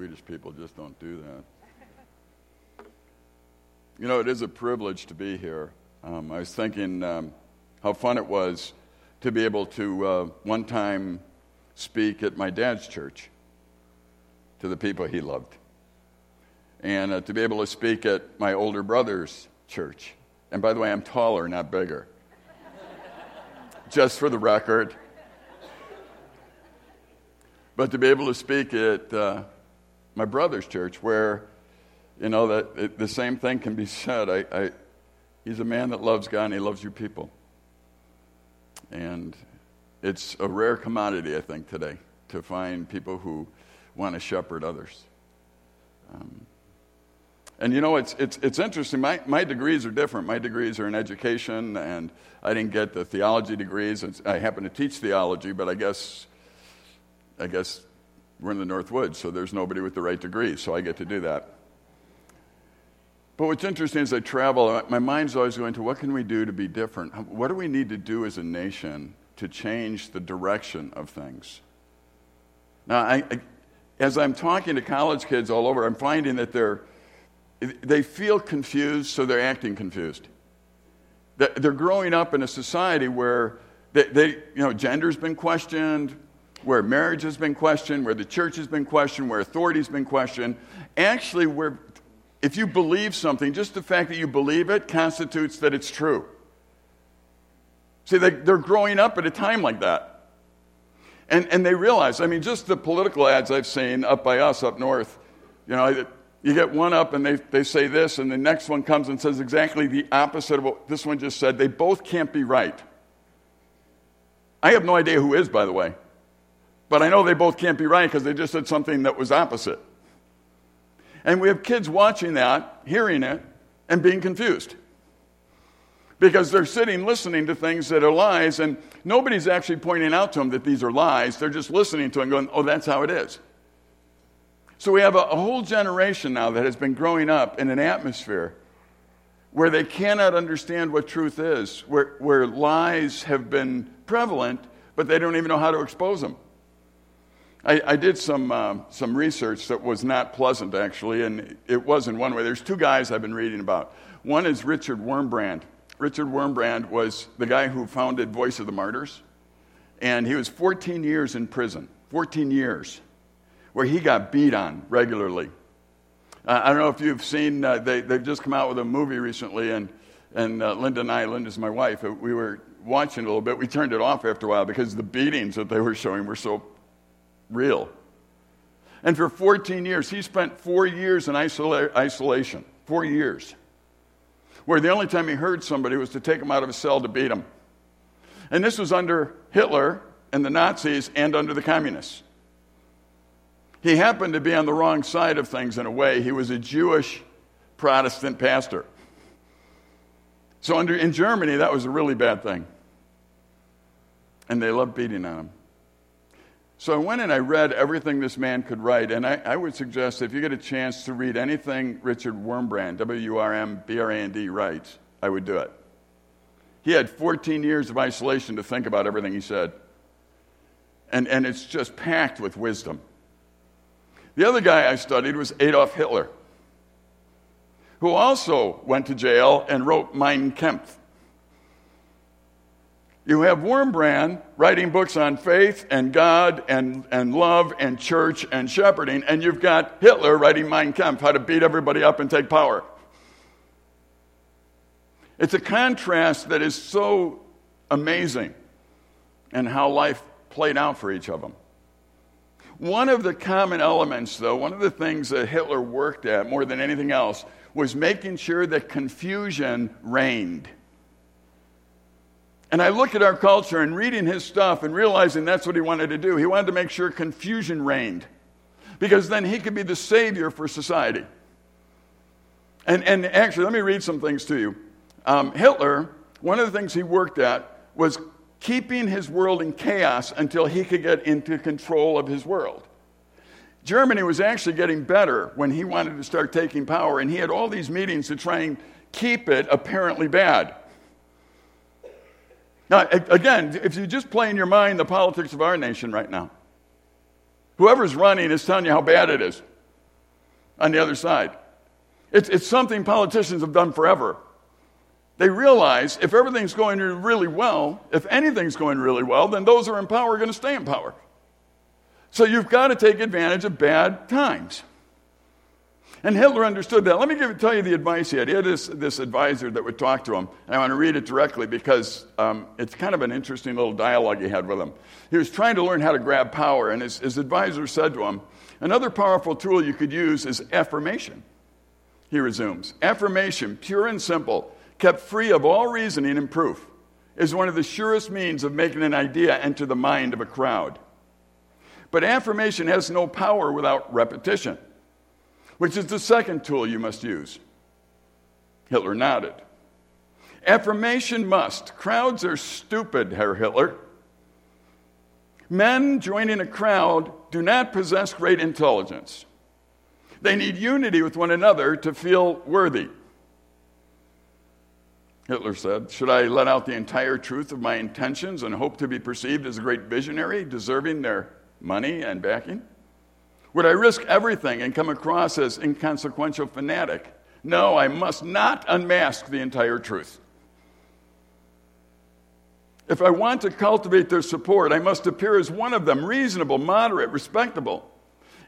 Swedish people just don't do that. You know, it is a privilege to be here. Um, I was thinking um, how fun it was to be able to uh, one time speak at my dad's church to the people he loved, and uh, to be able to speak at my older brother's church. And by the way, I'm taller, not bigger. Just for the record. But to be able to speak at uh, my brother's church, where, you know, that it, the same thing can be said. I, I, he's a man that loves God and he loves you people. And it's a rare commodity, I think, today to find people who want to shepherd others. Um, and you know, it's, it's, it's interesting. My, my degrees are different. My degrees are in education, and I didn't get the theology degrees. I happen to teach theology, but I guess I guess we're in the North Woods, so there's nobody with the right degree, so I get to do that. But what's interesting is I travel, my mind's always going to what can we do to be different? What do we need to do as a nation to change the direction of things? Now, I, I, as I'm talking to college kids all over, I'm finding that they're, they feel confused, so they're acting confused. They're growing up in a society where they, they you know, gender's been questioned, where marriage has been questioned, where the church has been questioned, where authority has been questioned. Actually, where if you believe something, just the fact that you believe it constitutes that it's true. See, they, they're growing up at a time like that. And, and they realize, I mean, just the political ads I've seen up by us up north, you know, you get one up and they, they say this, and the next one comes and says exactly the opposite of what this one just said. They both can't be right. I have no idea who is, by the way. But I know they both can't be right because they just said something that was opposite. And we have kids watching that, hearing it, and being confused. Because they're sitting listening to things that are lies, and nobody's actually pointing out to them that these are lies. They're just listening to them going, oh, that's how it is. So we have a, a whole generation now that has been growing up in an atmosphere where they cannot understand what truth is, where, where lies have been prevalent, but they don't even know how to expose them. I, I did some, uh, some research that was not pleasant, actually, and it was in one way. There's two guys I've been reading about. One is Richard Wurmbrand. Richard Wurmbrand was the guy who founded Voice of the Martyrs, and he was 14 years in prison, 14 years, where he got beat on regularly. Uh, I don't know if you've seen, uh, they, they've just come out with a movie recently, and, and uh, Linda and I, Linda's my wife, uh, we were watching a little bit. We turned it off after a while because the beatings that they were showing were so real. And for 14 years, he spent four years in isola- isolation. Four years. Where the only time he heard somebody was to take him out of his cell to beat him. And this was under Hitler and the Nazis and under the communists. He happened to be on the wrong side of things in a way. He was a Jewish Protestant pastor. So under, in Germany, that was a really bad thing. And they loved beating on him. So I went and I read everything this man could write, and I, I would suggest if you get a chance to read anything Richard Wurmbrand, W R M B R A N D, writes, I would do it. He had 14 years of isolation to think about everything he said. And, and it's just packed with wisdom. The other guy I studied was Adolf Hitler, who also went to jail and wrote Mein Kampf. You have Wurmbrand writing books on faith and God and, and love and church and shepherding, and you've got Hitler writing Mein Kampf, how to beat everybody up and take power. It's a contrast that is so amazing and how life played out for each of them. One of the common elements, though, one of the things that Hitler worked at more than anything else was making sure that confusion reigned. And I look at our culture and reading his stuff and realizing that's what he wanted to do. He wanted to make sure confusion reigned because then he could be the savior for society. And, and actually, let me read some things to you. Um, Hitler, one of the things he worked at was keeping his world in chaos until he could get into control of his world. Germany was actually getting better when he wanted to start taking power, and he had all these meetings to try and keep it apparently bad. Now, again, if you just play in your mind the politics of our nation right now, whoever's running is telling you how bad it is. on the other side. It's, it's something politicians have done forever. They realize if everything's going really well, if anything's going really well, then those who are in power are going to stay in power. So you've got to take advantage of bad times. And Hitler understood that. Let me give, tell you the advice he had. He had this, this advisor that would talk to him. And I want to read it directly because um, it's kind of an interesting little dialogue he had with him. He was trying to learn how to grab power, and his, his advisor said to him, Another powerful tool you could use is affirmation. He resumes Affirmation, pure and simple, kept free of all reasoning and proof, is one of the surest means of making an idea enter the mind of a crowd. But affirmation has no power without repetition which is the second tool you must use. Hitler nodded. Affirmation must. Crowds are stupid, Herr Hitler. Men joining a crowd do not possess great intelligence. They need unity with one another to feel worthy. Hitler said, Should I let out the entire truth of my intentions and hope to be perceived as a great visionary, deserving their money and backing? Would I risk everything and come across as inconsequential fanatic? No, I must not unmask the entire truth. If I want to cultivate their support, I must appear as one of them, reasonable, moderate, respectable.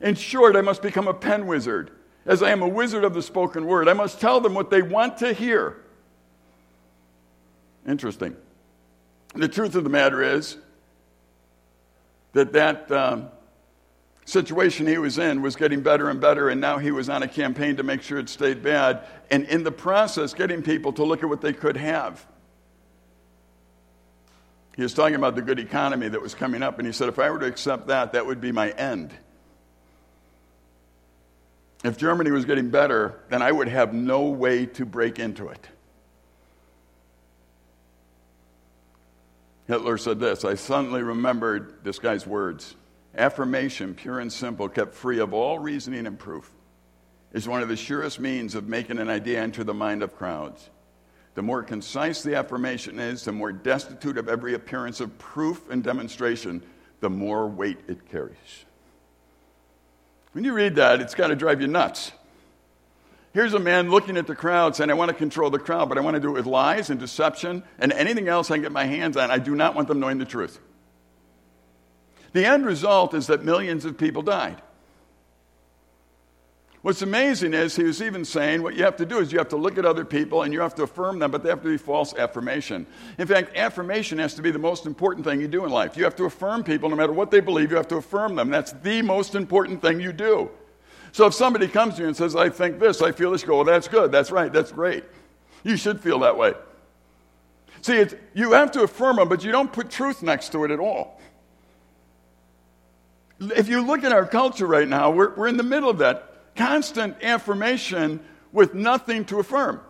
In short, I must become a pen wizard, as I am a wizard of the spoken word. I must tell them what they want to hear. Interesting. The truth of the matter is that that um, situation he was in was getting better and better, and now he was on a campaign to make sure it stayed bad, and in the process, getting people to look at what they could have. He was talking about the good economy that was coming up, and he said, If I were to accept that, that would be my end. If Germany was getting better, then I would have no way to break into it. Hitler said this I suddenly remembered this guy's words. Affirmation, pure and simple, kept free of all reasoning and proof, is one of the surest means of making an idea enter the mind of crowds. The more concise the affirmation is, the more destitute of every appearance of proof and demonstration, the more weight it carries. When you read that, it's got to drive you nuts. Here's a man looking at the crowd saying, I want to control the crowd, but I want to do it with lies and deception and anything else I can get my hands on. I do not want them knowing the truth. The end result is that millions of people died. What's amazing is he was even saying what you have to do is you have to look at other people and you have to affirm them, but they have to be false affirmation. In fact, affirmation has to be the most important thing you do in life. You have to affirm people no matter what they believe, you have to affirm them. That's the most important thing you do. So if somebody comes to you and says, I think this, I feel this, go, well, that's good, that's right, that's great. You should feel that way. See, you have to affirm them, but you don't put truth next to it at all if you look at our culture right now, we're, we're in the middle of that constant affirmation with nothing to affirm.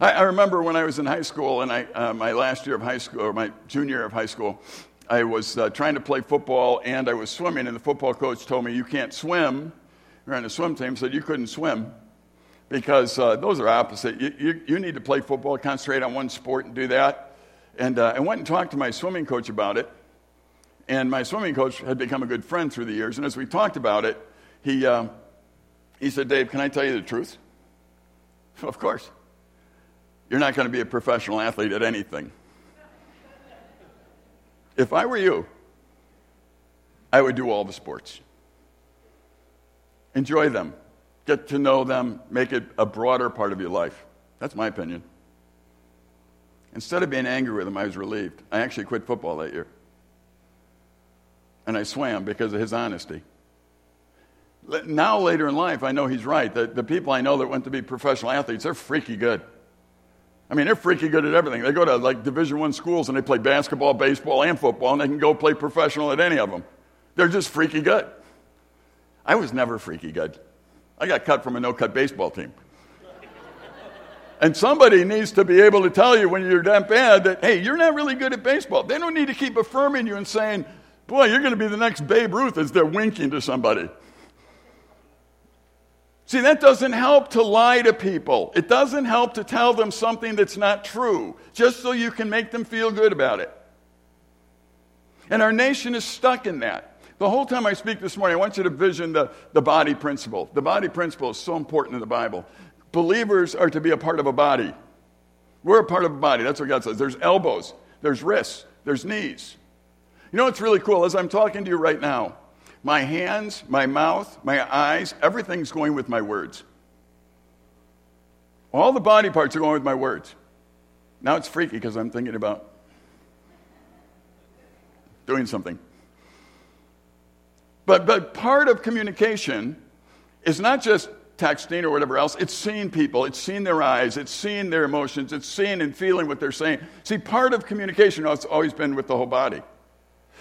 I, I remember when I was in high school, and I, uh, my last year of high school, or my junior year of high school, I was uh, trying to play football and I was swimming, and the football coach told me, You can't swim. We are on a swim team, said you couldn't swim because uh, those are opposite. You, you, you, need to play football, concentrate on one sport, and do that. And uh, I went and talked to my swimming coach about it. And my swimming coach had become a good friend through the years. And as we talked about it, he, uh, he said, Dave, can I tell you the truth? Of course. You're not going to be a professional athlete at anything. If I were you, I would do all the sports. Enjoy them, get to know them, make it a broader part of your life. That's my opinion. Instead of being angry with him, I was relieved. I actually quit football that year and I swam because of his honesty. Now, later in life, I know he's right. The, the people I know that went to be professional athletes, they're freaky good. I mean, they're freaky good at everything. They go to like Division One schools and they play basketball, baseball, and football, and they can go play professional at any of them. They're just freaky good. I was never freaky good. I got cut from a no-cut baseball team. And somebody needs to be able to tell you when you're that bad that, hey, you're not really good at baseball. They don't need to keep affirming you and saying, Boy, you're going to be the next Babe Ruth as they're winking to somebody. See, that doesn't help to lie to people. It doesn't help to tell them something that's not true, just so you can make them feel good about it. And our nation is stuck in that. The whole time I speak this morning, I want you to vision the, the body principle. The body principle is so important in the Bible. Believers are to be a part of a body. We're a part of a body. That's what God says. There's elbows, there's wrists, there's knees. You know what's really cool? As I'm talking to you right now, my hands, my mouth, my eyes, everything's going with my words. All the body parts are going with my words. Now it's freaky because I'm thinking about doing something. But, but part of communication is not just texting or whatever else, it's seeing people, it's seeing their eyes, it's seeing their emotions, it's seeing and feeling what they're saying. See, part of communication has always been with the whole body.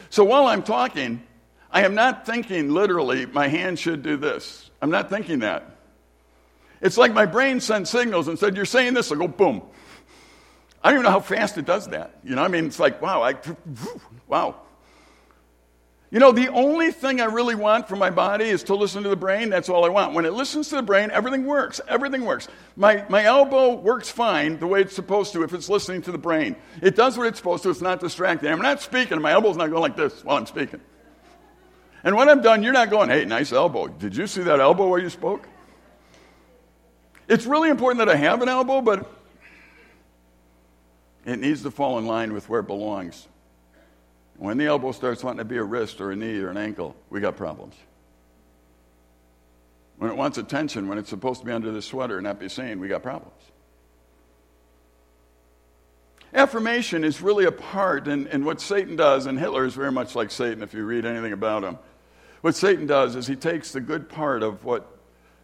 So while I'm talking, I am not thinking literally, my hand should do this. I'm not thinking that. It's like my brain sent signals and said, You're saying this, I go boom. I don't even know how fast it does that. You know, I mean, it's like, wow, I, wow. You know, the only thing I really want from my body is to listen to the brain. That's all I want. When it listens to the brain, everything works. Everything works. My, my elbow works fine the way it's supposed to if it's listening to the brain. It does what it's supposed to, it's not distracting. I'm not speaking, my elbow's not going like this while I'm speaking. And when I'm done, you're not going, hey, nice elbow. Did you see that elbow where you spoke? It's really important that I have an elbow, but it needs to fall in line with where it belongs. When the elbow starts wanting to be a wrist or a knee or an ankle, we got problems. When it wants attention, when it's supposed to be under the sweater and not be seen, we got problems. Affirmation is really a part, and, and what Satan does, and Hitler is very much like Satan if you read anything about him. What Satan does is he takes the good part of what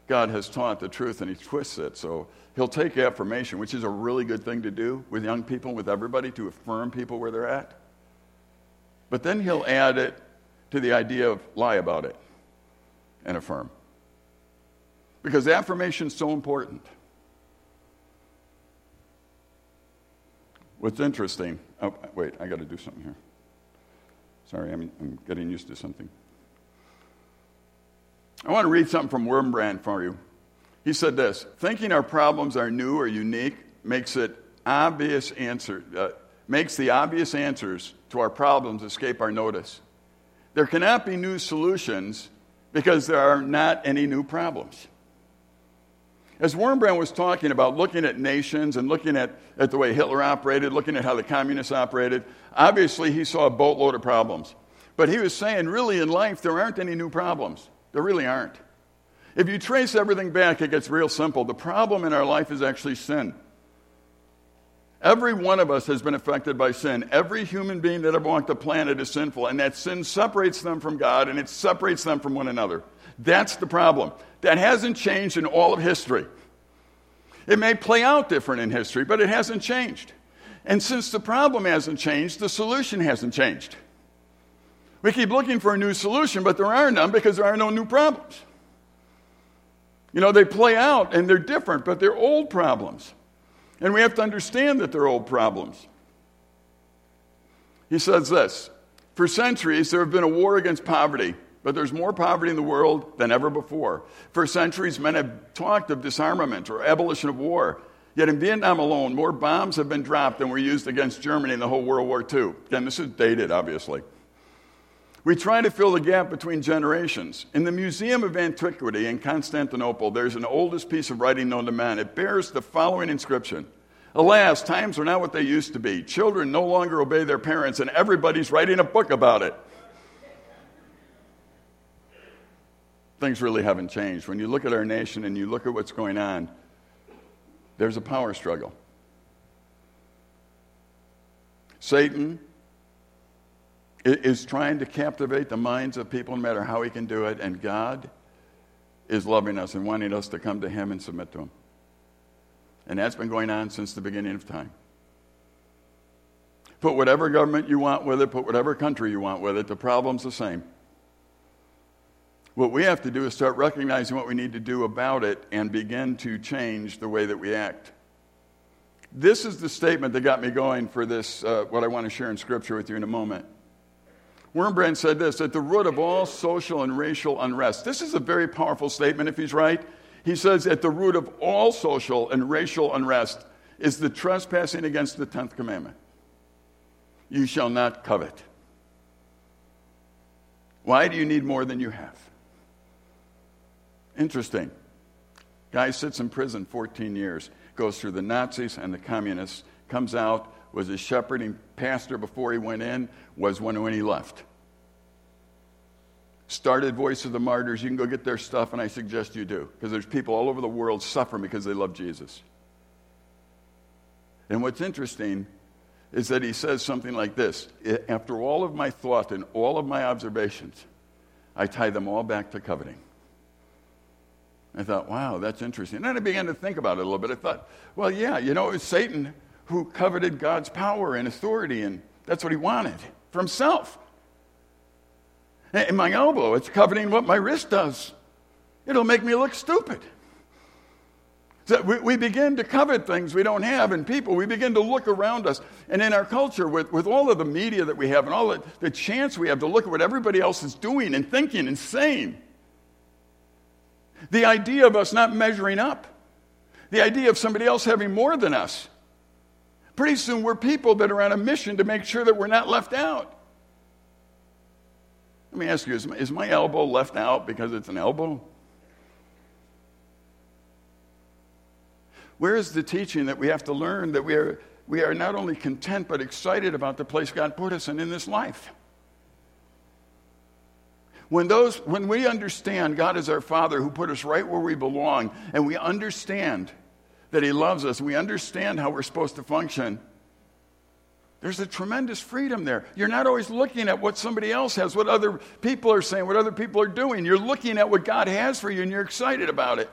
God has taught, the truth, and he twists it. So he'll take affirmation, which is a really good thing to do with young people, with everybody, to affirm people where they're at. But then he'll add it to the idea of lie about it and affirm. Because affirmation is so important. What's interesting, oh, wait, I got to do something here. Sorry, I'm, I'm getting used to something. I want to read something from Wurmbrand for you. He said this Thinking our problems are new or unique makes it obvious answer, uh, makes the obvious answers to our problems escape our notice. There cannot be new solutions because there are not any new problems. As Wurmbrand was talking about looking at nations and looking at, at the way Hitler operated, looking at how the communists operated, obviously he saw a boatload of problems. But he was saying, really, in life, there aren't any new problems. There really aren't. If you trace everything back, it gets real simple. The problem in our life is actually sin. Every one of us has been affected by sin. Every human being that ever walked the planet is sinful, and that sin separates them from God and it separates them from one another. That's the problem. That hasn't changed in all of history. It may play out different in history, but it hasn't changed. And since the problem hasn't changed, the solution hasn't changed. We keep looking for a new solution, but there are none because there are no new problems. You know, they play out and they're different, but they're old problems. And we have to understand that they're old problems. He says this For centuries, there have been a war against poverty, but there's more poverty in the world than ever before. For centuries, men have talked of disarmament or abolition of war. Yet in Vietnam alone, more bombs have been dropped than were used against Germany in the whole World War II. Again, this is dated, obviously. We try to fill the gap between generations. In the Museum of Antiquity in Constantinople, there's an oldest piece of writing known to man. It bears the following inscription Alas, times are not what they used to be. Children no longer obey their parents, and everybody's writing a book about it. Things really haven't changed. When you look at our nation and you look at what's going on, there's a power struggle. Satan is trying to captivate the minds of people no matter how he can do it, and God is loving us and wanting us to come to him and submit to him. And that's been going on since the beginning of time. Put whatever government you want with it, put whatever country you want with it, the problem's the same. What we have to do is start recognizing what we need to do about it and begin to change the way that we act. This is the statement that got me going for this, uh, what I want to share in Scripture with you in a moment. Wurmbrand said this at the root of all social and racial unrest. This is a very powerful statement if he's right. He says at the root of all social and racial unrest is the trespassing against the 10th commandment. You shall not covet. Why do you need more than you have? Interesting. Guy sits in prison 14 years, goes through the Nazis and the communists, comes out, was a shepherding pastor before he went in, was when, when he left. Started Voice of the Martyrs. You can go get their stuff, and I suggest you do, because there's people all over the world suffering because they love Jesus. And what's interesting is that he says something like this After all of my thought and all of my observations, I tie them all back to coveting. I thought, wow, that's interesting. And then I began to think about it a little bit. I thought, well, yeah, you know, it was Satan who coveted God's power and authority, and that's what he wanted for himself. And my elbow, it's coveting what my wrist does. It'll make me look stupid. So we, we begin to covet things we don't have in people. We begin to look around us. And in our culture, with, with all of the media that we have and all the, the chance we have to look at what everybody else is doing and thinking and saying, the idea of us not measuring up, the idea of somebody else having more than us. Pretty soon, we're people that are on a mission to make sure that we're not left out. Let me ask you is my, is my elbow left out because it's an elbow? Where is the teaching that we have to learn that we are, we are not only content but excited about the place God put us in in this life? When, those, when we understand God is our Father who put us right where we belong, and we understand that He loves us, we understand how we're supposed to function, there's a tremendous freedom there. You're not always looking at what somebody else has, what other people are saying, what other people are doing. You're looking at what God has for you, and you're excited about it.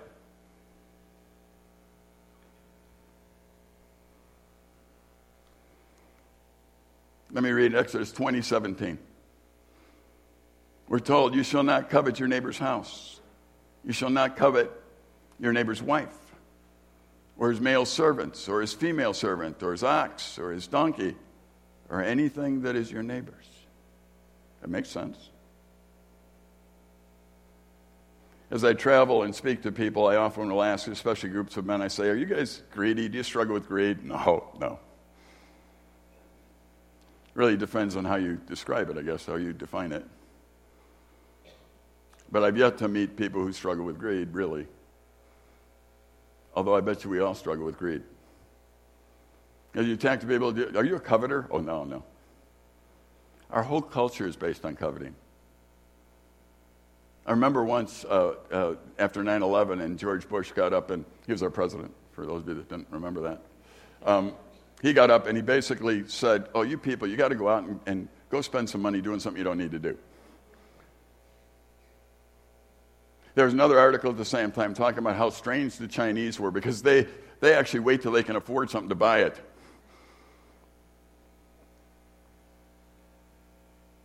Let me read Exodus 20, 17. We're told, You shall not covet your neighbor's house. You shall not covet your neighbor's wife, or his male servants, or his female servant, or his ox, or his donkey, or anything that is your neighbor's. That makes sense. As I travel and speak to people, I often will ask, especially groups of men, I say, Are you guys greedy? Do you struggle with greed? No, no. Really depends on how you describe it, I guess, how you define it. But I've yet to meet people who struggle with greed, really. Although I bet you we all struggle with greed. As you talk to people, are you a coveter? Oh, no, no. Our whole culture is based on coveting. I remember once uh, uh, after 9 11, and George Bush got up, and he was our president, for those of you that didn't remember that. Um, he got up and he basically said, Oh, you people, you got to go out and, and go spend some money doing something you don't need to do. There's another article at the same time talking about how strange the Chinese were because they, they actually wait till they can afford something to buy it.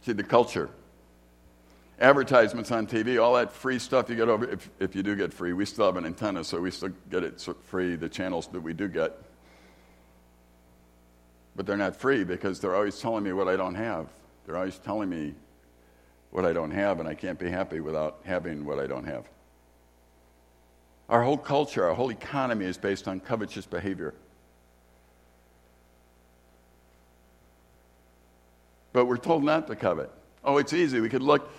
See, the culture. Advertisements on TV, all that free stuff you get over, if, if you do get free. We still have an antenna, so we still get it free, the channels that we do get. But they're not free because they're always telling me what I don't have. They're always telling me what I don't have, and I can't be happy without having what I don't have. Our whole culture, our whole economy is based on covetous behavior. But we're told not to covet. Oh, it's easy. We could look.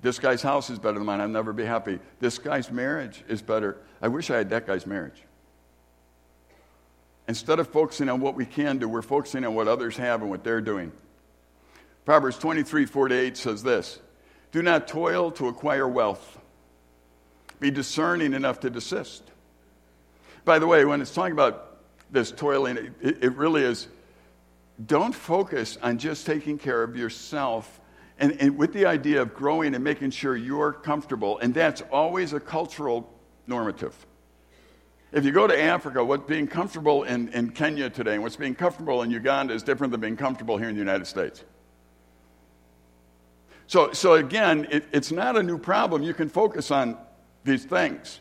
This guy's house is better than mine. I'll never be happy. This guy's marriage is better. I wish I had that guy's marriage. Instead of focusing on what we can do, we're focusing on what others have and what they're doing. Proverbs 23 48 says this Do not toil to acquire wealth, be discerning enough to desist. By the way, when it's talking about this toiling, it, it really is don't focus on just taking care of yourself and, and, with the idea of growing and making sure you're comfortable. And that's always a cultural normative. If you go to Africa, what's being comfortable in, in Kenya today and what's being comfortable in Uganda is different than being comfortable here in the United States. So, so again, it, it's not a new problem. You can focus on these things.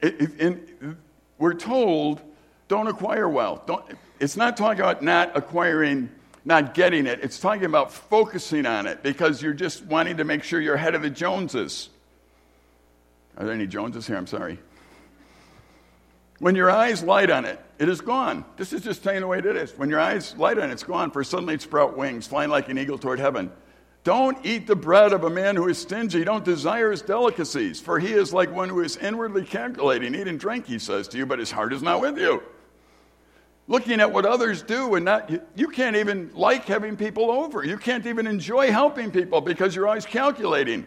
It, it, we're told don't acquire wealth. Don't, it's not talking about not acquiring, not getting it. It's talking about focusing on it because you're just wanting to make sure you're ahead of the Joneses. Are there any Joneses here? I'm sorry. When your eyes light on it, it is gone. This is just saying the way it is. When your eyes light on it, it's gone, for suddenly it sprout wings, flying like an eagle toward heaven. Don't eat the bread of a man who is stingy. Don't desire his delicacies, for he is like one who is inwardly calculating. Eat and drink, he says to you, but his heart is not with you. Looking at what others do and not, you can't even like having people over. You can't even enjoy helping people because you're always calculating.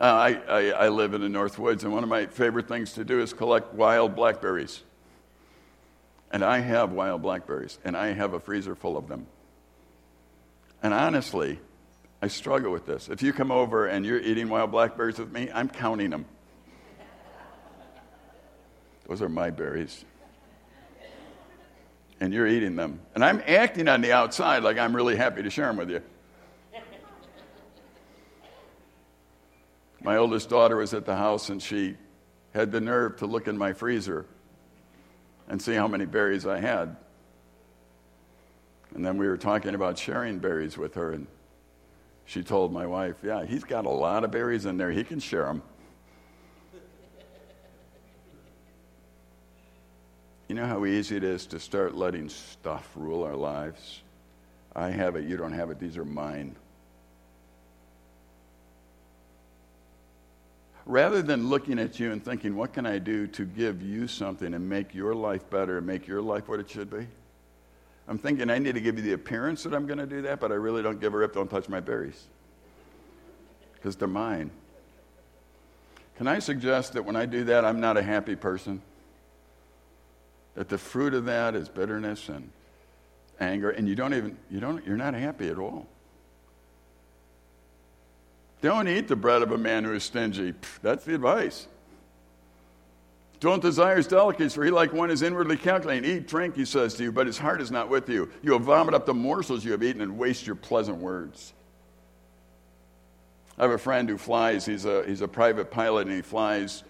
Uh, I, I, I live in the North Woods, and one of my favorite things to do is collect wild blackberries. And I have wild blackberries, and I have a freezer full of them. And honestly, I struggle with this. If you come over and you're eating wild blackberries with me, I'm counting them. Those are my berries. And you're eating them. And I'm acting on the outside like I'm really happy to share them with you. My oldest daughter was at the house and she had the nerve to look in my freezer and see how many berries I had. And then we were talking about sharing berries with her, and she told my wife, Yeah, he's got a lot of berries in there. He can share them. You know how easy it is to start letting stuff rule our lives? I have it, you don't have it, these are mine. Rather than looking at you and thinking, what can I do to give you something and make your life better and make your life what it should be? I'm thinking I need to give you the appearance that I'm going to do that, but I really don't give a rip, don't touch my berries. Because they're mine. Can I suggest that when I do that, I'm not a happy person? That the fruit of that is bitterness and anger, and you don't even, you don't, you're not happy at all. Don't eat the bread of a man who is stingy. That's the advice. Don't desire his delicacies, for he, like one, is inwardly calculating. Eat, drink, he says to you, but his heart is not with you. You will vomit up the morsels you have eaten and waste your pleasant words. I have a friend who flies. He's a, he's a private pilot, and he flies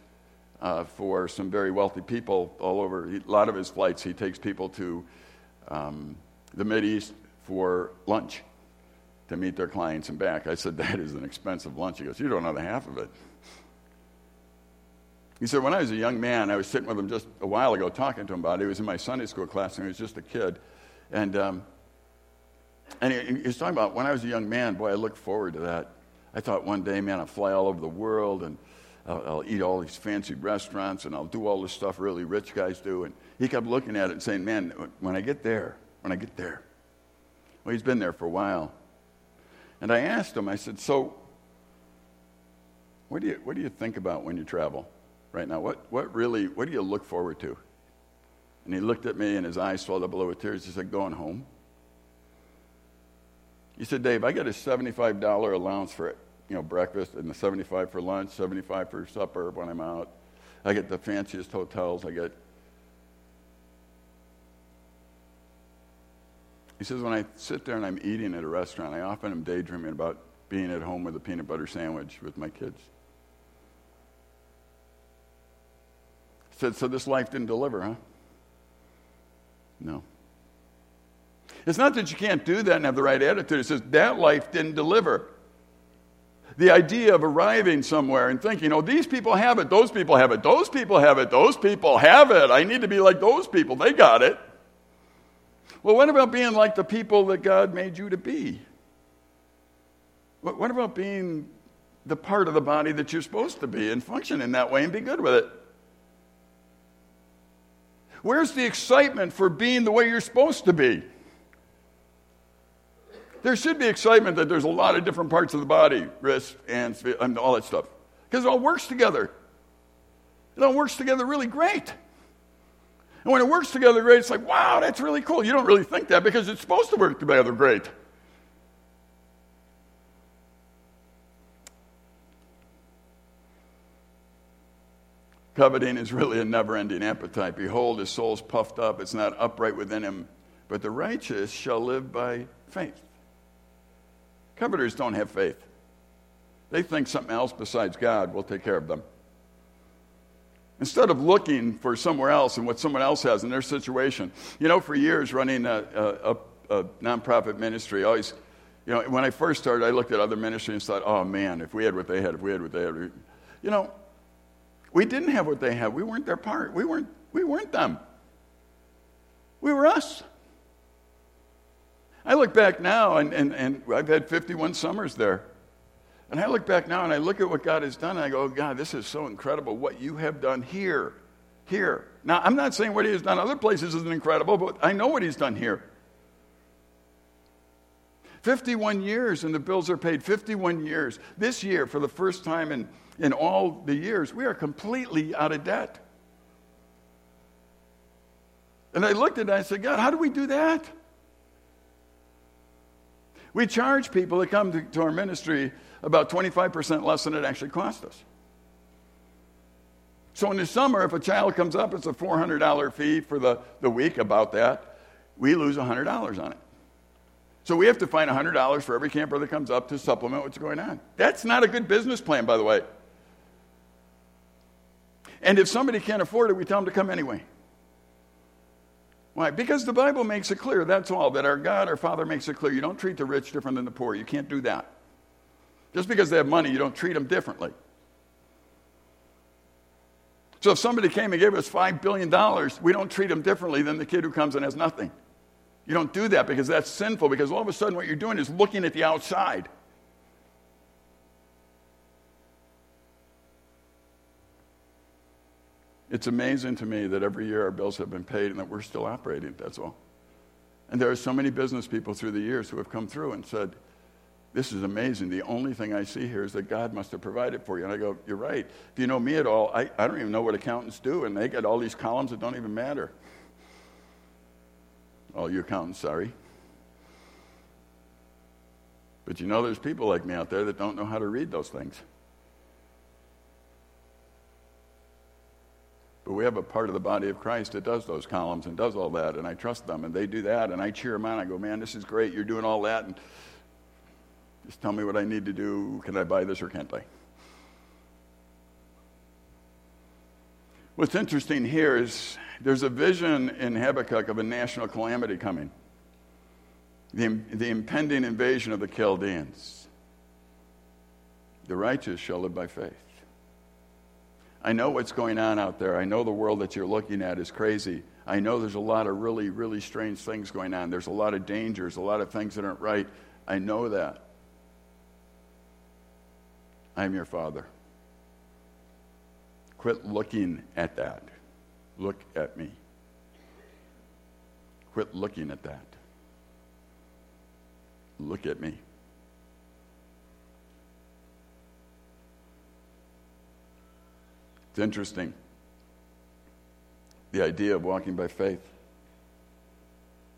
uh, for some very wealthy people all over. He, a lot of his flights, he takes people to um, the East for lunch to meet their clients and back. I said, That is an expensive lunch. He goes, You don't know the half of it. He said, When I was a young man, I was sitting with him just a while ago talking to him about it. He was in my Sunday school class and he was just a kid. And, um, and he, he, was talking about when I was a young man, boy, I looked forward to that. I thought one day, man, I'll fly all over the world and I'll, I'll eat all these fancy restaurants and I'll do all this stuff really rich guys do. And he kept looking at it and saying, Man, when I get there, when I get there. Well, he's been there for a while. And I asked him, I said, So, what do you, what do you think about when you travel right now? What, what really, what do you look forward to? And he looked at me and his eyes swelled up a little with tears. He said, Going home. He said, Dave, I get a $75 allowance for you know, breakfast and the 75 for lunch, 75 for supper when I'm out. I get the fanciest hotels. I get He says, when I sit there and I'm eating at a restaurant, I often am daydreaming about being at home with a peanut butter sandwich with my kids. He said, so this life didn't deliver, huh? No. It's not that you can't do that and have the right attitude. It says that life didn't deliver. The idea of arriving somewhere and thinking, oh, these people have it, those people have it, those people have it, those people have it. I need to be like those people. They got it. Well, what about being like the people that God made you to be? What about being the part of the body that you're supposed to be and function in that way and be good with it? Where's the excitement for being the way you're supposed to be? There should be excitement that there's a lot of different parts of the body, wrist, hands, and all that stuff. Because it all works together. It all works together really great. And when it works together great, it's like, wow, that's really cool. You don't really think that because it's supposed to work together great. Coveting is really a never ending appetite. Behold, his soul's puffed up, it's not upright within him, but the righteous shall live by faith. Coveters don't have faith, they think something else besides God will take care of them. Instead of looking for somewhere else and what someone else has in their situation. You know, for years running a, a, a nonprofit ministry, always, you know, when I first started, I looked at other ministries and thought, oh man, if we had what they had, if we had what they had. You know, We didn't have what they had. We weren't their part. We weren't, we weren't them. We were us. I look back now, and, and, and I've had 51 summers there. And I look back now and I look at what God has done, and I go, oh, God, this is so incredible what you have done here. Here. Now, I'm not saying what He has done other places isn't incredible, but I know what He's done here. 51 years, and the bills are paid. 51 years. This year, for the first time in, in all the years, we are completely out of debt. And I looked at it and I said, God, how do we do that? We charge people that come to, to our ministry about 25% less than it actually cost us. So in the summer, if a child comes up, it's a $400 fee for the, the week, about that. We lose $100 on it. So we have to find $100 for every camper that comes up to supplement what's going on. That's not a good business plan, by the way. And if somebody can't afford it, we tell them to come anyway. Why? Because the Bible makes it clear, that's all, that our God, our Father makes it clear. You don't treat the rich different than the poor. You can't do that. Just because they have money, you don't treat them differently. So if somebody came and gave us $5 billion, we don't treat them differently than the kid who comes and has nothing. You don't do that because that's sinful, because all of a sudden what you're doing is looking at the outside. It's amazing to me that every year our bills have been paid and that we're still operating, that's all. And there are so many business people through the years who have come through and said, This is amazing. The only thing I see here is that God must have provided for you. And I go, You're right. If you know me at all, I, I don't even know what accountants do, and they get all these columns that don't even matter. All you accountants, sorry. But you know, there's people like me out there that don't know how to read those things. But we have a part of the body of Christ that does those columns and does all that, and I trust them, and they do that, and I cheer them on. I go, man, this is great. You're doing all that, and just tell me what I need to do. Can I buy this or can't I? What's interesting here is there's a vision in Habakkuk of a national calamity coming the, the impending invasion of the Chaldeans. The righteous shall live by faith. I know what's going on out there. I know the world that you're looking at is crazy. I know there's a lot of really, really strange things going on. There's a lot of dangers, a lot of things that aren't right. I know that. I'm your father. Quit looking at that. Look at me. Quit looking at that. Look at me. It's interesting. The idea of walking by faith.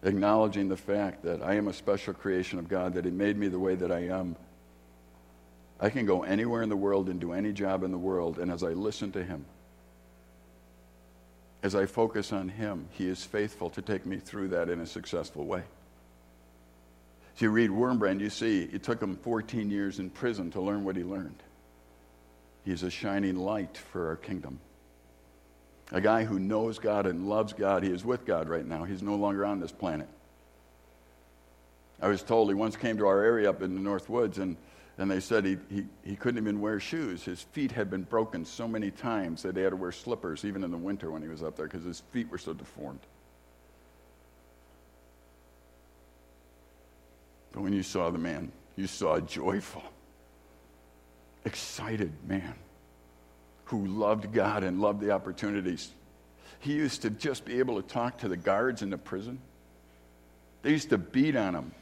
Acknowledging the fact that I am a special creation of God, that He made me the way that I am. I can go anywhere in the world and do any job in the world, and as I listen to Him, as I focus on Him, He is faithful to take me through that in a successful way. If you read Wurmbrand, you see it took him 14 years in prison to learn what he learned. He's a shining light for our kingdom. A guy who knows God and loves God. He is with God right now. He's no longer on this planet. I was told he once came to our area up in the North Woods, and, and they said he, he, he couldn't even wear shoes. His feet had been broken so many times that he had to wear slippers, even in the winter when he was up there, because his feet were so deformed. But when you saw the man, you saw a joyful, excited man who loved God and loved the opportunities. He used to just be able to talk to the guards in the prison. They used to beat on him.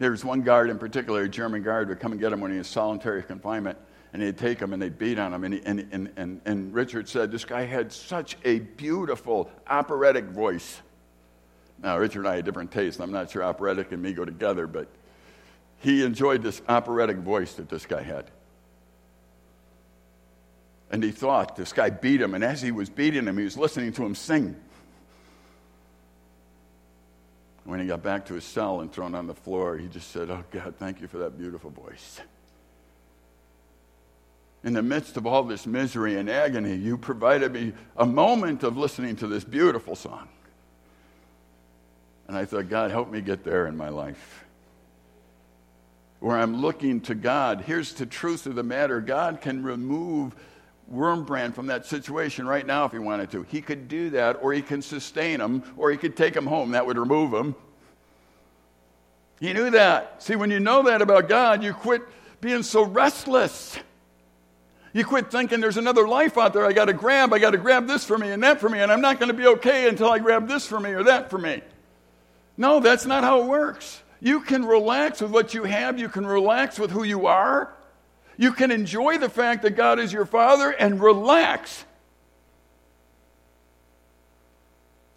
There was one guard in particular, a German guard, would come and get him when he was solitary confinement, and they'd take him and they'd beat on him. And, he, and, and, and, and Richard said, This guy had such a beautiful operatic voice. Now, Richard and I had different tastes. I'm not sure operatic and me go together, but he enjoyed this operatic voice that this guy had. And he thought this guy beat him, and as he was beating him, he was listening to him sing. When he got back to his cell and thrown on the floor, he just said, Oh, God, thank you for that beautiful voice. In the midst of all this misery and agony, you provided me a moment of listening to this beautiful song. And I thought, God, help me get there in my life. Where I'm looking to God. Here's the truth of the matter God can remove Wurmbrand from that situation right now if he wanted to. He could do that, or he can sustain him, or he could take him home. That would remove him. He knew that. See, when you know that about God, you quit being so restless. You quit thinking there's another life out there I got to grab. I got to grab this for me and that for me, and I'm not going to be okay until I grab this for me or that for me. No, that's not how it works. You can relax with what you have, you can relax with who you are. You can enjoy the fact that God is your Father and relax.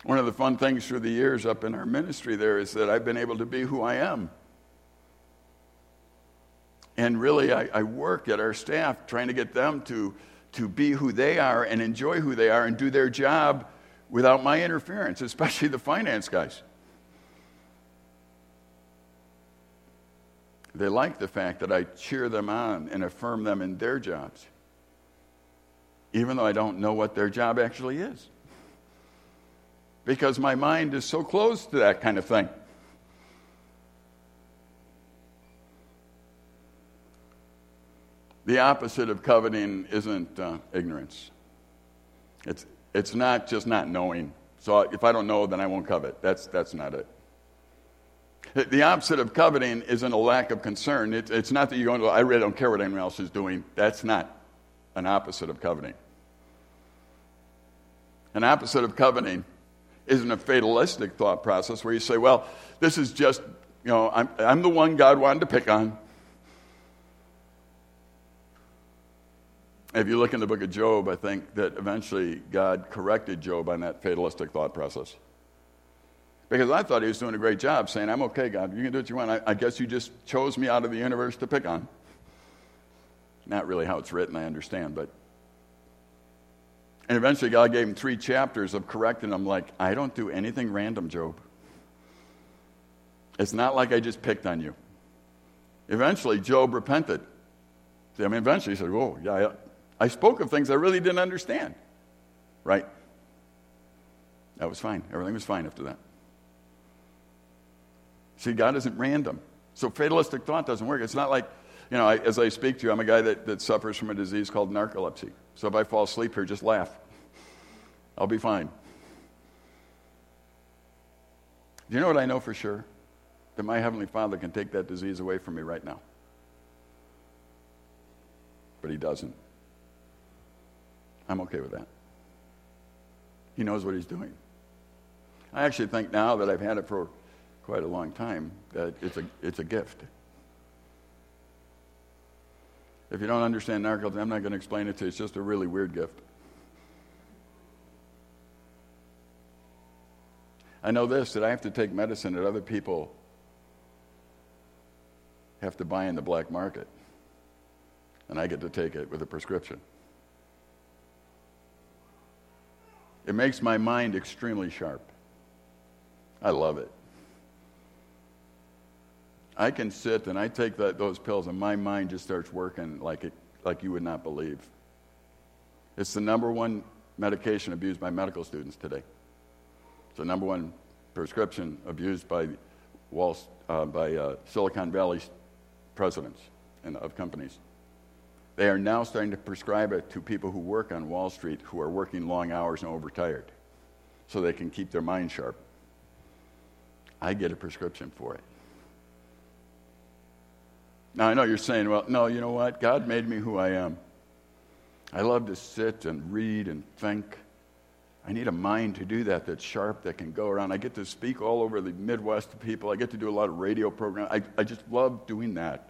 One of the fun things through the years up in our ministry there is that I've been able to be who I am. And really, I, I, work at our staff trying to get them to, to be who they are and enjoy who they are and do their job without my interference, especially the finance guys. They like the fact that I cheer them on and affirm them in their jobs, even though I don't know what their job actually is. Because my mind is so closed to that kind of thing. The opposite of coveting isn't uh, ignorance. It's, it's not just not knowing. So if I don't know, then I won't covet. That's, that's not it. The opposite of coveting isn't a lack of concern. It, it's not that you're going to, I really don't care what anyone else is doing. That's not an opposite of coveting. An opposite of coveting isn't a fatalistic thought process where you say, well, this is just, you know, I'm, I'm the one God wanted to pick on. If you look in the book of Job, I think that eventually God corrected Job on that fatalistic thought process. Because I thought he was doing a great job saying, I'm okay, God, you can do what you want. I, I guess you just chose me out of the universe to pick on. Not really how it's written, I understand, but. And eventually, God gave him three chapters of correcting him, like, I don't do anything random, Job. It's not like I just picked on you. Eventually, Job repented. See, I mean, eventually he said, Whoa, yeah, I spoke of things I really didn't understand. Right? That was fine. Everything was fine after that. See, God isn't random. So fatalistic thought doesn't work. It's not like, you know, I, as I speak to you, I'm a guy that, that suffers from a disease called narcolepsy. So if I fall asleep here, just laugh. I'll be fine. Do you know what I know for sure? That my Heavenly Father can take that disease away from me right now. But He doesn't. I'm okay with that. He knows what He's doing. I actually think now that I've had it for quite a long time that it's a, it's a gift. If you don't understand narcolepsy, I'm not going to explain it to you. It's just a really weird gift. I know this that I have to take medicine that other people have to buy in the black market. And I get to take it with a prescription. It makes my mind extremely sharp. I love it. I can sit and I take that, those pills, and my mind just starts working like, it, like you would not believe. It's the number one medication abused by medical students today. It's the number one prescription abused by, Wall, uh, by uh, Silicon Valley presidents and of companies. They are now starting to prescribe it to people who work on Wall Street who are working long hours and overtired so they can keep their mind sharp. I get a prescription for it. Now, I know you're saying, well, no, you know what? God made me who I am. I love to sit and read and think. I need a mind to do that that's sharp, that can go around. I get to speak all over the Midwest to people. I get to do a lot of radio programs. I, I just love doing that.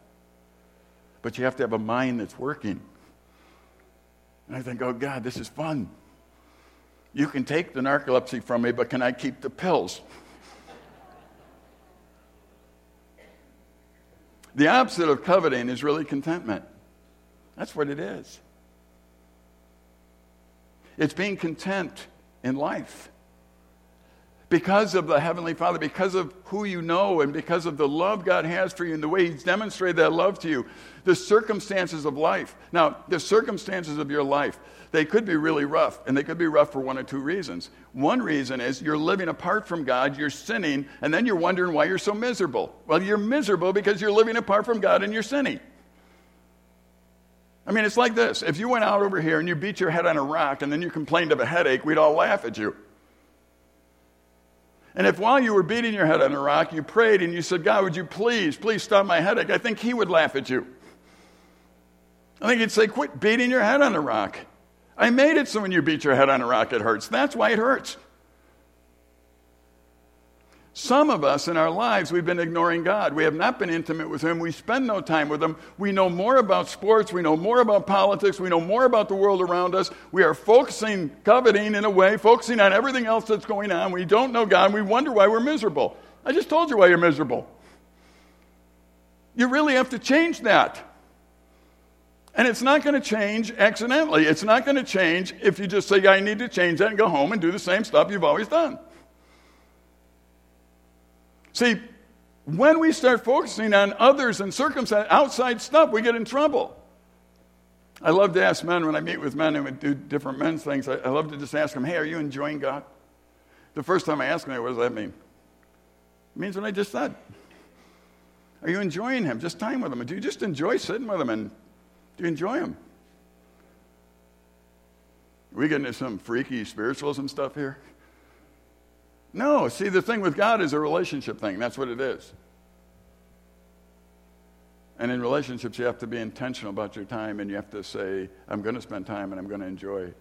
But you have to have a mind that's working. And I think, oh, God, this is fun. You can take the narcolepsy from me, but can I keep the pills? The opposite of coveting is really contentment. That's what it is. It's being content in life. Because of the Heavenly Father, because of who you know, and because of the love God has for you and the way He's demonstrated that love to you, the circumstances of life. Now, the circumstances of your life, they could be really rough, and they could be rough for one or two reasons. One reason is you're living apart from God, you're sinning, and then you're wondering why you're so miserable. Well, you're miserable because you're living apart from God and you're sinning. I mean, it's like this. If you went out over here and you beat your head on a rock and then you complained of a headache, we'd all laugh at you. And if while you were beating your head on a rock, you prayed and you said, God, would you please, please stop my headache, I think He would laugh at you. I think He'd say, quit beating your head on a rock. I made it so when you beat your head on a rock, it hurts. That's why it hurts. Some of us in our lives, we've been ignoring God. We have not been intimate with Him. We spend no time with Him. We know more about sports. We know more about politics. We know more about the world around us. We are focusing, coveting in a way, focusing on everything else that's going on. We don't know God. And we wonder why we're miserable. I just told you why you're miserable. You really have to change that. And it's not going to change accidentally. It's not going to change if you just say, I need to change that and go home and do the same stuff you've always done. See, when we start focusing on others and circumstances, outside stuff, we get in trouble. I love to ask men when I meet with men and we do different men's things, I, I love to just ask them, hey, are you enjoying God? The first time I ask them, what does that mean? It means what I just said. Are you enjoying Him? Just time with Him? Do you just enjoy sitting with Him and do you enjoy Him? we get into some freaky spiritualism stuff here? No, see, the thing with God is a relationship thing. That's what it is. And in relationships, you have to be intentional about your time and you have to say, I'm going to spend time and I'm going to enjoy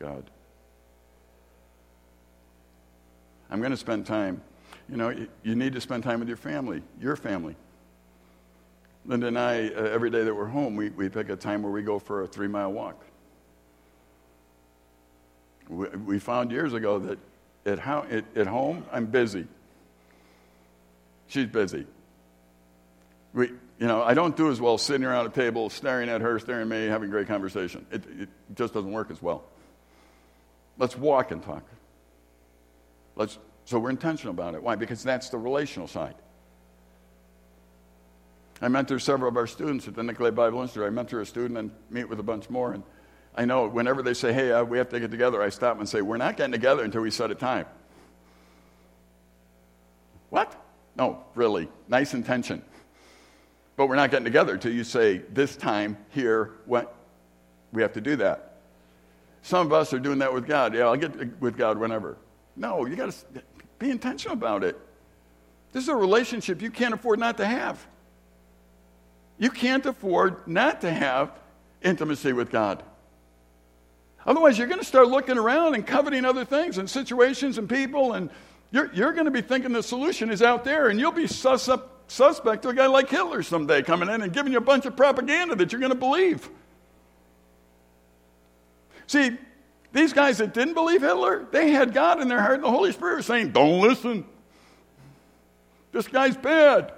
God. I'm going to spend time. You know, you need to spend time with your family, your family. Linda and I, uh, every day that we're home, we, we pick a time where we go for a three mile walk. We, we found years ago that at, how, at, at home, I'm busy. She's busy. We, you know, I don't do as well sitting around a table, staring at her, staring at me, having a great conversation. It, it just doesn't work as well. Let's walk and talk. Let's, so we're intentional about it. Why? Because that's the relational side. I mentor several of our students at the Nicolet Bible Institute. I mentor a student and meet with a bunch more. And I know whenever they say, hey, uh, we have to get together, I stop and say, we're not getting together until we set a time. What? No, really. Nice intention. But we're not getting together until you say, this time, here, what? we have to do that. Some of us are doing that with God. Yeah, I'll get with God whenever. No, you got to be intentional about it. This is a relationship you can't afford not to have. You can't afford not to have intimacy with God. Otherwise, you're going to start looking around and coveting other things and situations and people, and you're, you're going to be thinking the solution is out there, and you'll be sus up, suspect to a guy like Hitler someday coming in and giving you a bunch of propaganda that you're going to believe. See, these guys that didn't believe Hitler, they had God in their heart and the Holy Spirit saying, Don't listen. This guy's bad.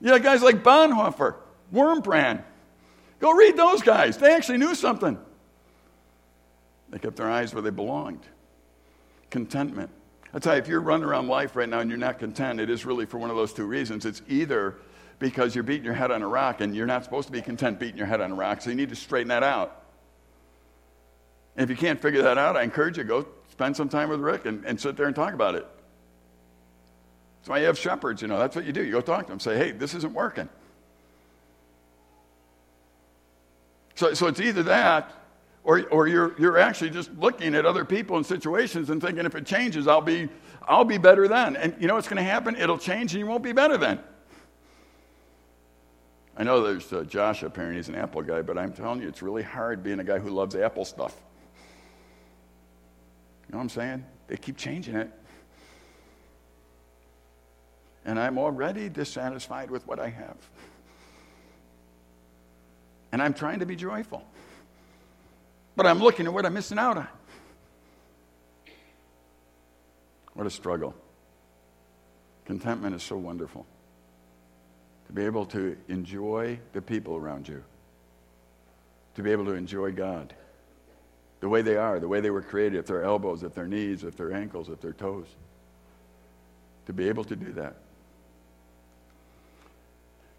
Yeah, guys like Bonhoeffer, Wurmbrand, Go read those guys. They actually knew something. They kept their eyes where they belonged. Contentment. I tell you, if you're running around life right now and you're not content, it is really for one of those two reasons. It's either because you're beating your head on a rock and you're not supposed to be content beating your head on a rock, so you need to straighten that out. And if you can't figure that out, I encourage you go spend some time with Rick and, and sit there and talk about it. That's why you have shepherds, you know, that's what you do. You go talk to them, say, hey, this isn't working. So, so it's either that or, or you're, you're actually just looking at other people and situations and thinking if it changes, I'll be, I'll be better then. And you know what's going to happen? It'll change and you won't be better then. I know there's uh, Josh up here and he's an Apple guy, but I'm telling you, it's really hard being a guy who loves Apple stuff. You know what I'm saying? They keep changing it. And I'm already dissatisfied with what I have. And I'm trying to be joyful. But I'm looking at what I'm missing out on. What a struggle. Contentment is so wonderful. To be able to enjoy the people around you, to be able to enjoy God the way they are, the way they were created, at their elbows, at their knees, at their ankles, at their toes. To be able to do that.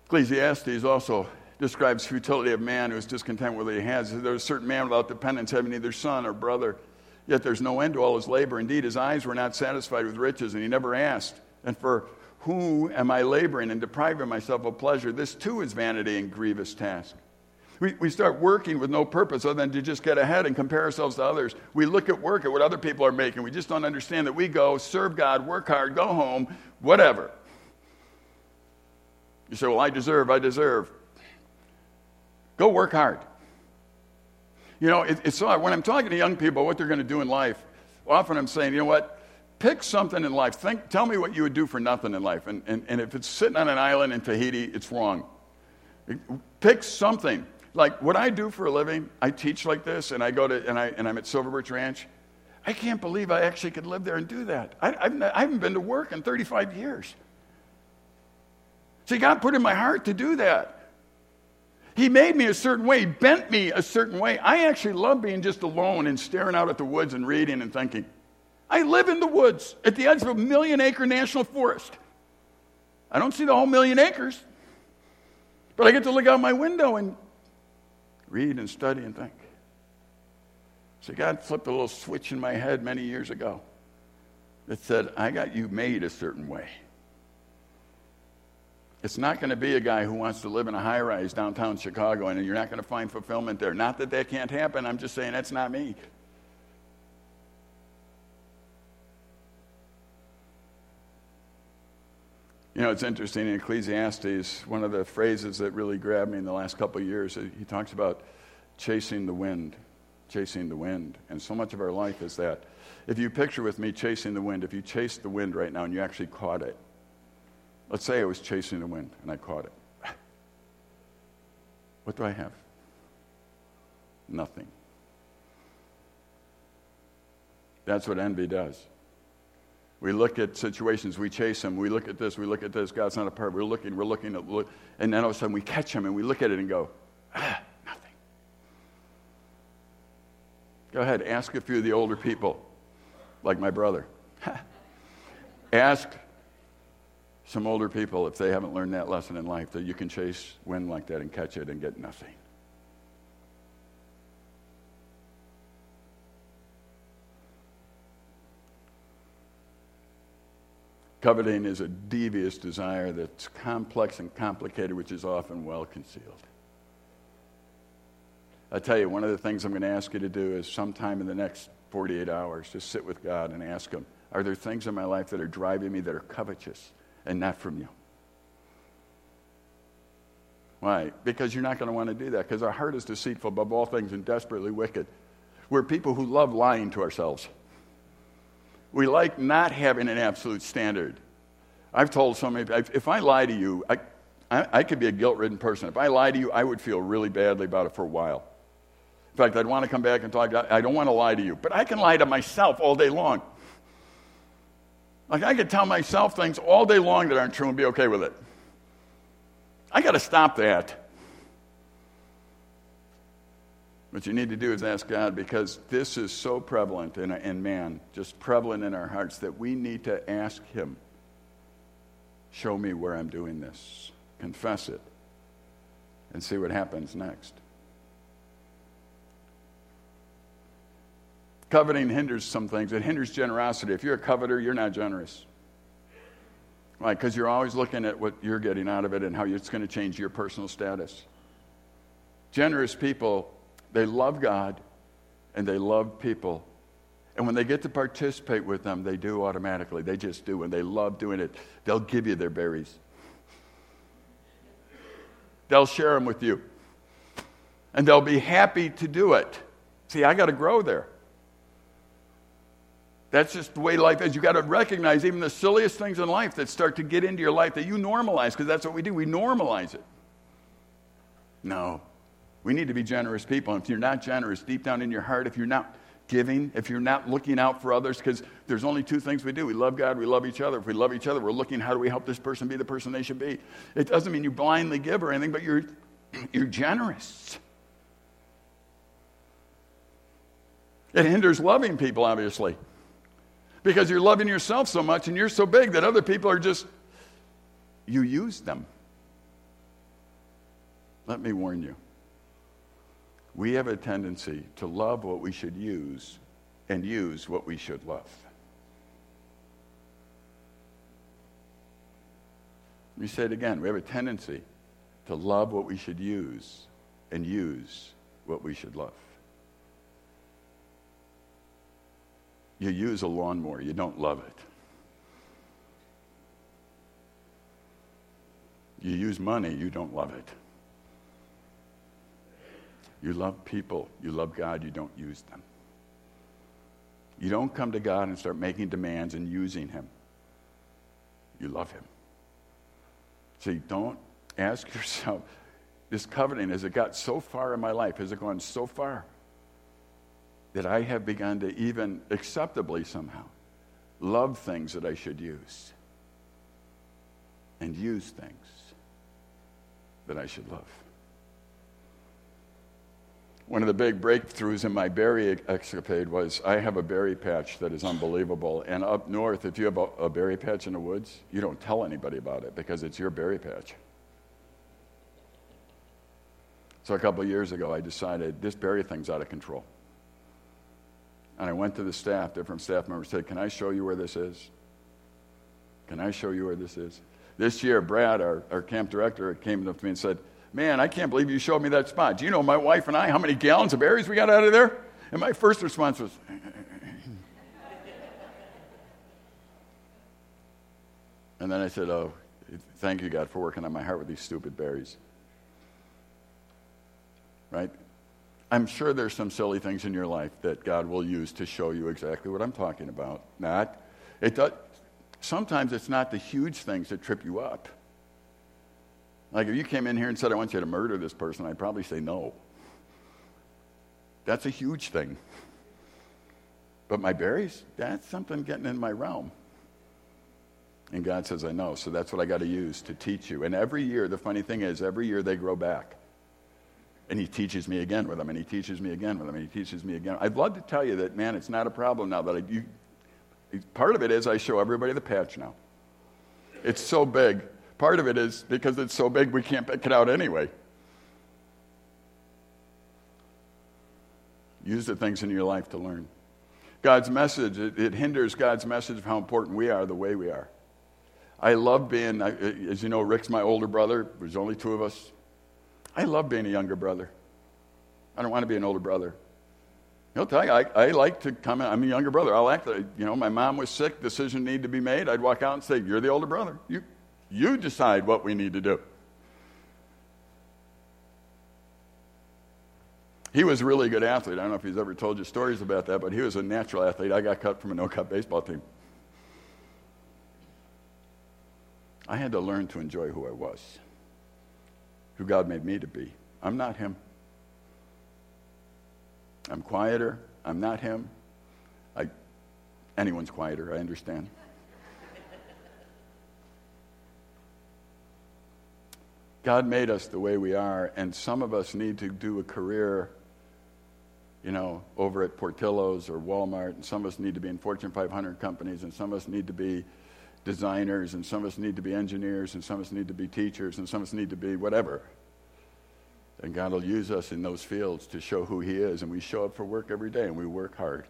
Ecclesiastes also describes futility of man who is discontent with what he has. There's a certain man without dependence, having neither son or brother, yet there's no end to all his labor. Indeed, his eyes were not satisfied with riches, and he never asked. And for who am I laboring and depriving myself of pleasure? This too is vanity and grievous task. We, we start working with no purpose other than to just get ahead and compare ourselves to others. We look at work at what other people are making. We just don't understand that we go, serve God, work hard, go home, whatever. You say, Well, I deserve, I deserve. Go work hard. You know, it, it's when I'm talking to young people what they're going to do in life, often I'm saying, you know what? Pick something in life. Think, tell me what you would do for nothing in life. And, and, and if it's sitting on an island in Tahiti, it's wrong. Pick something. Like what I do for a living, I teach like this, and I go to, and, I, and I'm at Silver Birch Ranch. I can't believe I actually could live there and do that. I, I've, I haven't been to work in 35 years. See, God put in my heart to do that. He made me a certain way, bent me a certain way. I actually love being just alone and staring out at the woods and reading and thinking. I live in the woods at the edge of a million acre national forest. I don't see the whole million acres, but I get to look out my window and read and study and think. So God flipped a little switch in my head many years ago that said, I got you made a certain way. It's not going to be a guy who wants to live in a high rise downtown Chicago and you're not going to find fulfillment there. Not that that can't happen. I'm just saying that's not me. You know, it's interesting in Ecclesiastes, one of the phrases that really grabbed me in the last couple of years, he talks about chasing the wind, chasing the wind. And so much of our life is that. If you picture with me chasing the wind, if you chased the wind right now and you actually caught it, let's say I was chasing the wind and I caught it. What do I have? Nothing. That's what envy does. We look at situations, we chase them, we look at this, we look at this, God's not a part. We're looking, we're looking at, look, and then all of a sudden we catch him and we look at it and go, ah, nothing. Go ahead, ask a few of the older people, like my brother. ask some older people if they haven't learned that lesson in life that you can chase wind like that and catch it and get nothing. Coveting is a devious desire that's complex and complicated, which is often well concealed. I tell you, one of the things I'm going to ask you to do is sometime in the next 48 hours, just sit with God and ask Him, Are there things in my life that are driving me that are covetous and not from you? Why? Because you're not going to want to do that, because our heart is deceitful above all things and desperately wicked. We're people who love lying to ourselves. We like not having an absolute standard. I've told so many if I lie to you, I, I, I could be a guilt ridden person. If I lie to you, I would feel really badly about it for a while. In fact, I'd want to come back and talk. I don't want to lie to you, but I can lie to myself all day long. Like I could tell myself things all day long that aren't true and be okay with it. I got to stop that. What you need to do is ask God because this is so prevalent in, in man, just prevalent in our hearts, that we need to ask Him, show me where I'm doing this, confess it, and see what happens next. Coveting hinders some things. It hinders generosity. If you're a coveter, you're not generous. Right? Because you're always looking at what you're getting out of it and how it's going to change your personal status. Generous people they love God and they love people. And when they get to participate with them, they do automatically. They just do. And they love doing it. They'll give you their berries, they'll share them with you. And they'll be happy to do it. See, I got to grow there. That's just the way life is. You got to recognize even the silliest things in life that start to get into your life that you normalize, because that's what we do. We normalize it. No, we need to be generous people. And if you're not generous deep down in your heart, if you're not giving, if you're not looking out for others, because there's only two things we do. We love God, we love each other. If we love each other, we're looking how do we help this person be the person they should be. It doesn't mean you blindly give or anything, but you're, you're generous. It hinders loving people, obviously, because you're loving yourself so much and you're so big that other people are just, you use them. Let me warn you we have a tendency to love what we should use and use what we should love. Let me say it again. We have a tendency to love what we should use and use what we should love. You use a lawnmower, you don't love it. You use money, you don't love it. You love people, you love God, you don't use them. You don't come to God and start making demands and using Him. You love Him. See, don't ask yourself, this covenant, has it got so far in my life? Has it gone so far that I have begun to even acceptably somehow love things that I should use and use things that I should love? One of the big breakthroughs in my berry escapade was I have a berry patch that is unbelievable. And up north, if you have a, a berry patch in the woods, you don't tell anybody about it because it's your berry patch. So a couple years ago, I decided this berry thing's out of control. And I went to the staff, different staff members said, Can I show you where this is? Can I show you where this is? This year, Brad, our, our camp director, came up to me and said, Man, I can't believe you showed me that spot. Do you know my wife and I how many gallons of berries we got out of there? And my first response was, And then I said, Oh, thank you, God, for working on my heart with these stupid berries. Right? I'm sure there's some silly things in your life that God will use to show you exactly what I'm talking about. Not, it does, sometimes it's not the huge things that trip you up. Like if you came in here and said, I want you to murder this person, I'd probably say no. That's a huge thing. But my berries, that's something getting in my realm. And God says, I know. So that's what I got to use to teach you. And every year, the funny thing is, every year they grow back. And he teaches me again with them, and he teaches me again with them, and he teaches me again. I'd love to tell you that, man, it's not a problem now that I, you, part of it is I show everybody the patch now. It's so big. Part of it is because it's so big we can't pick it out anyway. Use the things in your life to learn. God's message, it, it hinders God's message of how important we are the way we are. I love being, as you know, Rick's my older brother. There's only two of us. I love being a younger brother. I don't want to be an older brother. He'll tell you, I, I like to come in. I'm a younger brother. I'll act like, you know, my mom was sick, decision needed to be made. I'd walk out and say, You're the older brother. You, you decide what we need to do. He was a really good athlete. I don't know if he's ever told you stories about that, but he was a natural athlete. I got cut from a no cut baseball team. I had to learn to enjoy who I was who God made me to be. I'm not him. I'm quieter. I'm not him. I, anyone's quieter, I understand. God made us the way we are, and some of us need to do a career, you know, over at Portillo's or Walmart, and some of us need to be in Fortune 500 companies, and some of us need to be designers, and some of us need to be engineers, and some of us need to be teachers, and some of us need to be whatever. And God will use us in those fields to show who He is. And we show up for work every day, and we work hard.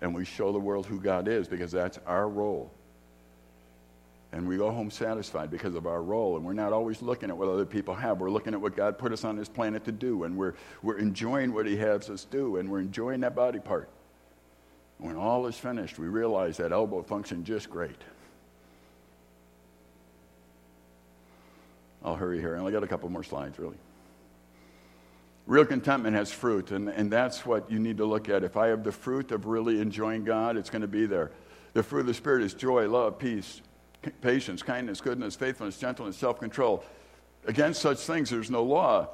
And we show the world who God is because that's our role. And we go home satisfied because of our role. And we're not always looking at what other people have. We're looking at what God put us on this planet to do. And we're, we're enjoying what He has us do. And we're enjoying that body part. When all is finished, we realize that elbow functioned just great. I'll hurry here. I only got a couple more slides, really. Real contentment has fruit, and, and that's what you need to look at. If I have the fruit of really enjoying God, it's going to be there. The fruit of the Spirit is joy, love, peace, patience, kindness, goodness, faithfulness, gentleness, self control. Against such things, there's no law.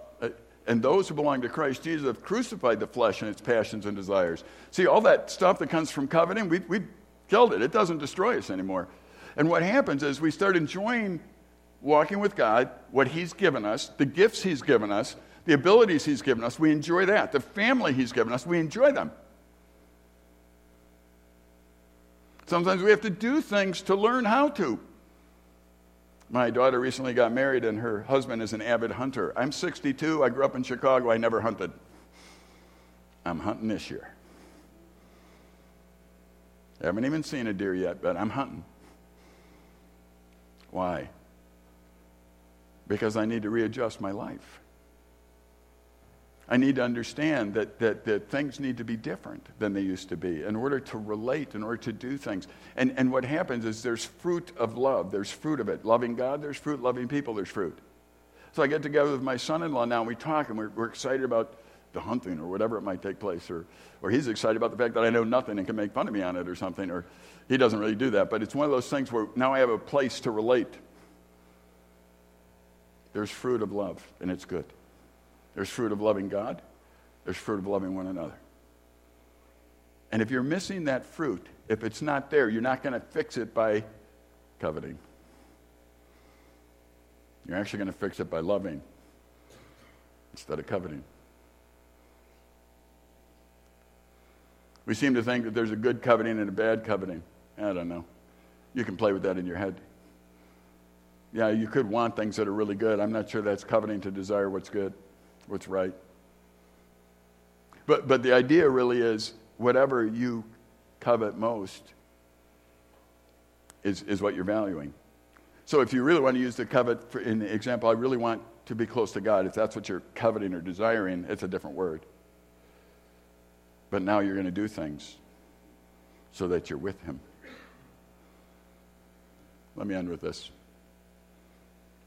And those who belong to Christ Jesus have crucified the flesh and its passions and desires. See, all that stuff that comes from coveting, we, we killed it. It doesn't destroy us anymore. And what happens is we start enjoying walking with God, what He's given us, the gifts He's given us, the abilities He's given us, we enjoy that. The family He's given us, we enjoy them. Sometimes we have to do things to learn how to. My daughter recently got married, and her husband is an avid hunter. I'm 62. I grew up in Chicago. I never hunted. I'm hunting this year. I haven't even seen a deer yet, but I'm hunting. Why? Because I need to readjust my life. I need to understand that, that, that things need to be different than they used to be in order to relate, in order to do things. And, and what happens is there's fruit of love. There's fruit of it. Loving God, there's fruit. Loving people, there's fruit. So I get together with my son in law now and we talk and we're, we're excited about the hunting or whatever it might take place. Or, or he's excited about the fact that I know nothing and can make fun of me on it or something. Or he doesn't really do that. But it's one of those things where now I have a place to relate. There's fruit of love and it's good. There's fruit of loving God, there's fruit of loving one another. And if you're missing that fruit, if it's not there, you're not going to fix it by coveting. You're actually going to fix it by loving instead of coveting. We seem to think that there's a good coveting and a bad coveting. I don't know. You can play with that in your head. Yeah, you could want things that are really good. I'm not sure that's coveting to desire what's good what's right. But, but the idea really is whatever you covet most is, is what you're valuing. So if you really want to use the covet for, in the example, I really want to be close to God, if that's what you're coveting or desiring, it's a different word. But now you're going to do things so that you're with Him. Let me end with this.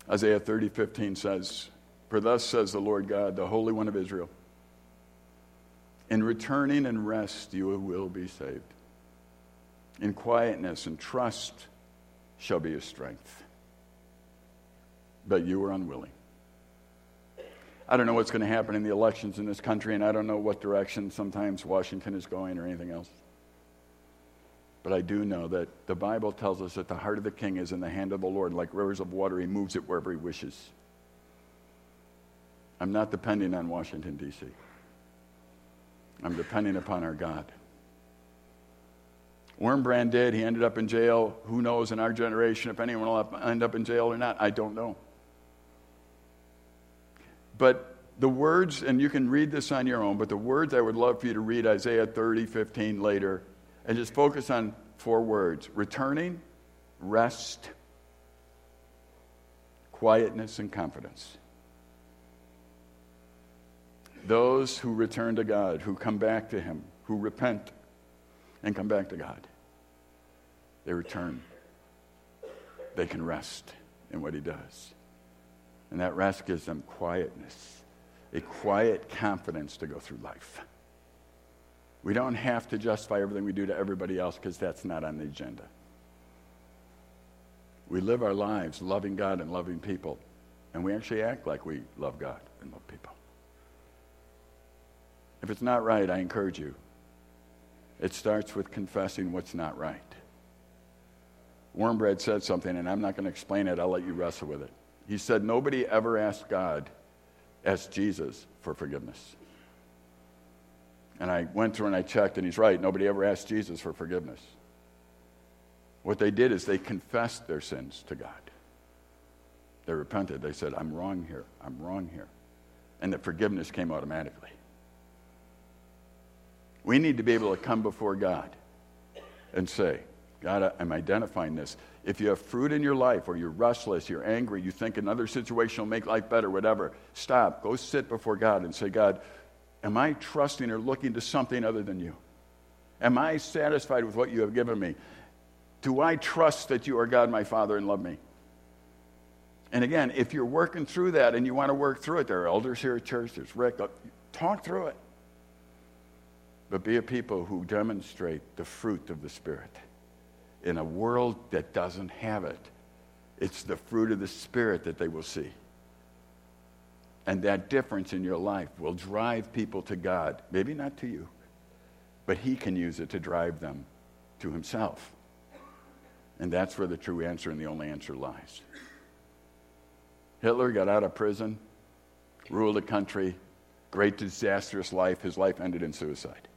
Isaiah 30, 15 says, for thus says the Lord God, the Holy One of Israel In returning and rest you will be saved. In quietness and trust shall be your strength. But you were unwilling. I don't know what's going to happen in the elections in this country, and I don't know what direction sometimes Washington is going or anything else. But I do know that the Bible tells us that the heart of the king is in the hand of the Lord. Like rivers of water, he moves it wherever he wishes. I'm not depending on Washington, D.C., I'm depending upon our God. Wurmbrand did. He ended up in jail. Who knows in our generation if anyone will end up in jail or not? I don't know. But the words, and you can read this on your own, but the words I would love for you to read Isaiah 30, 15 later, and just focus on four words returning, rest, quietness, and confidence. Those who return to God, who come back to Him, who repent and come back to God, they return. They can rest in what He does. And that rest gives them quietness, a quiet confidence to go through life. We don't have to justify everything we do to everybody else because that's not on the agenda. We live our lives loving God and loving people, and we actually act like we love God and love people. If it's not right, I encourage you. It starts with confessing what's not right. Wurmbrand said something, and I'm not going to explain it. I'll let you wrestle with it. He said, Nobody ever asked God, asked Jesus for forgiveness. And I went through and I checked, and he's right. Nobody ever asked Jesus for forgiveness. What they did is they confessed their sins to God. They repented. They said, I'm wrong here. I'm wrong here. And the forgiveness came automatically. We need to be able to come before God and say, God, I'm identifying this. If you have fruit in your life or you're restless, you're angry, you think another situation will make life better, whatever, stop. Go sit before God and say, God, am I trusting or looking to something other than you? Am I satisfied with what you have given me? Do I trust that you are God, my Father, and love me? And again, if you're working through that and you want to work through it, there are elders here at church, there's Rick, uh, talk through it but be a people who demonstrate the fruit of the Spirit in a world that doesn't have it. It's the fruit of the Spirit that they will see. And that difference in your life will drive people to God. Maybe not to you, but He can use it to drive them to Himself. And that's where the true answer and the only answer lies. Hitler got out of prison, ruled a country, great disastrous life. His life ended in suicide.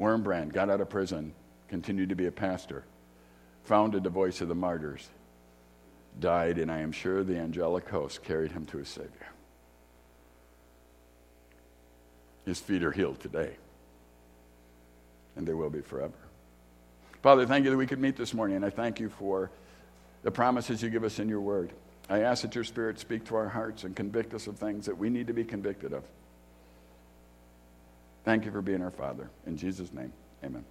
Wurmbrand got out of prison, continued to be a pastor, founded the Voice of the Martyrs, died, and I am sure the angelic host carried him to his Savior. His feet are healed today, and they will be forever. Father, thank you that we could meet this morning, and I thank you for the promises you give us in your word. I ask that your Spirit speak to our hearts and convict us of things that we need to be convicted of. Thank you for being our Father. In Jesus' name, amen.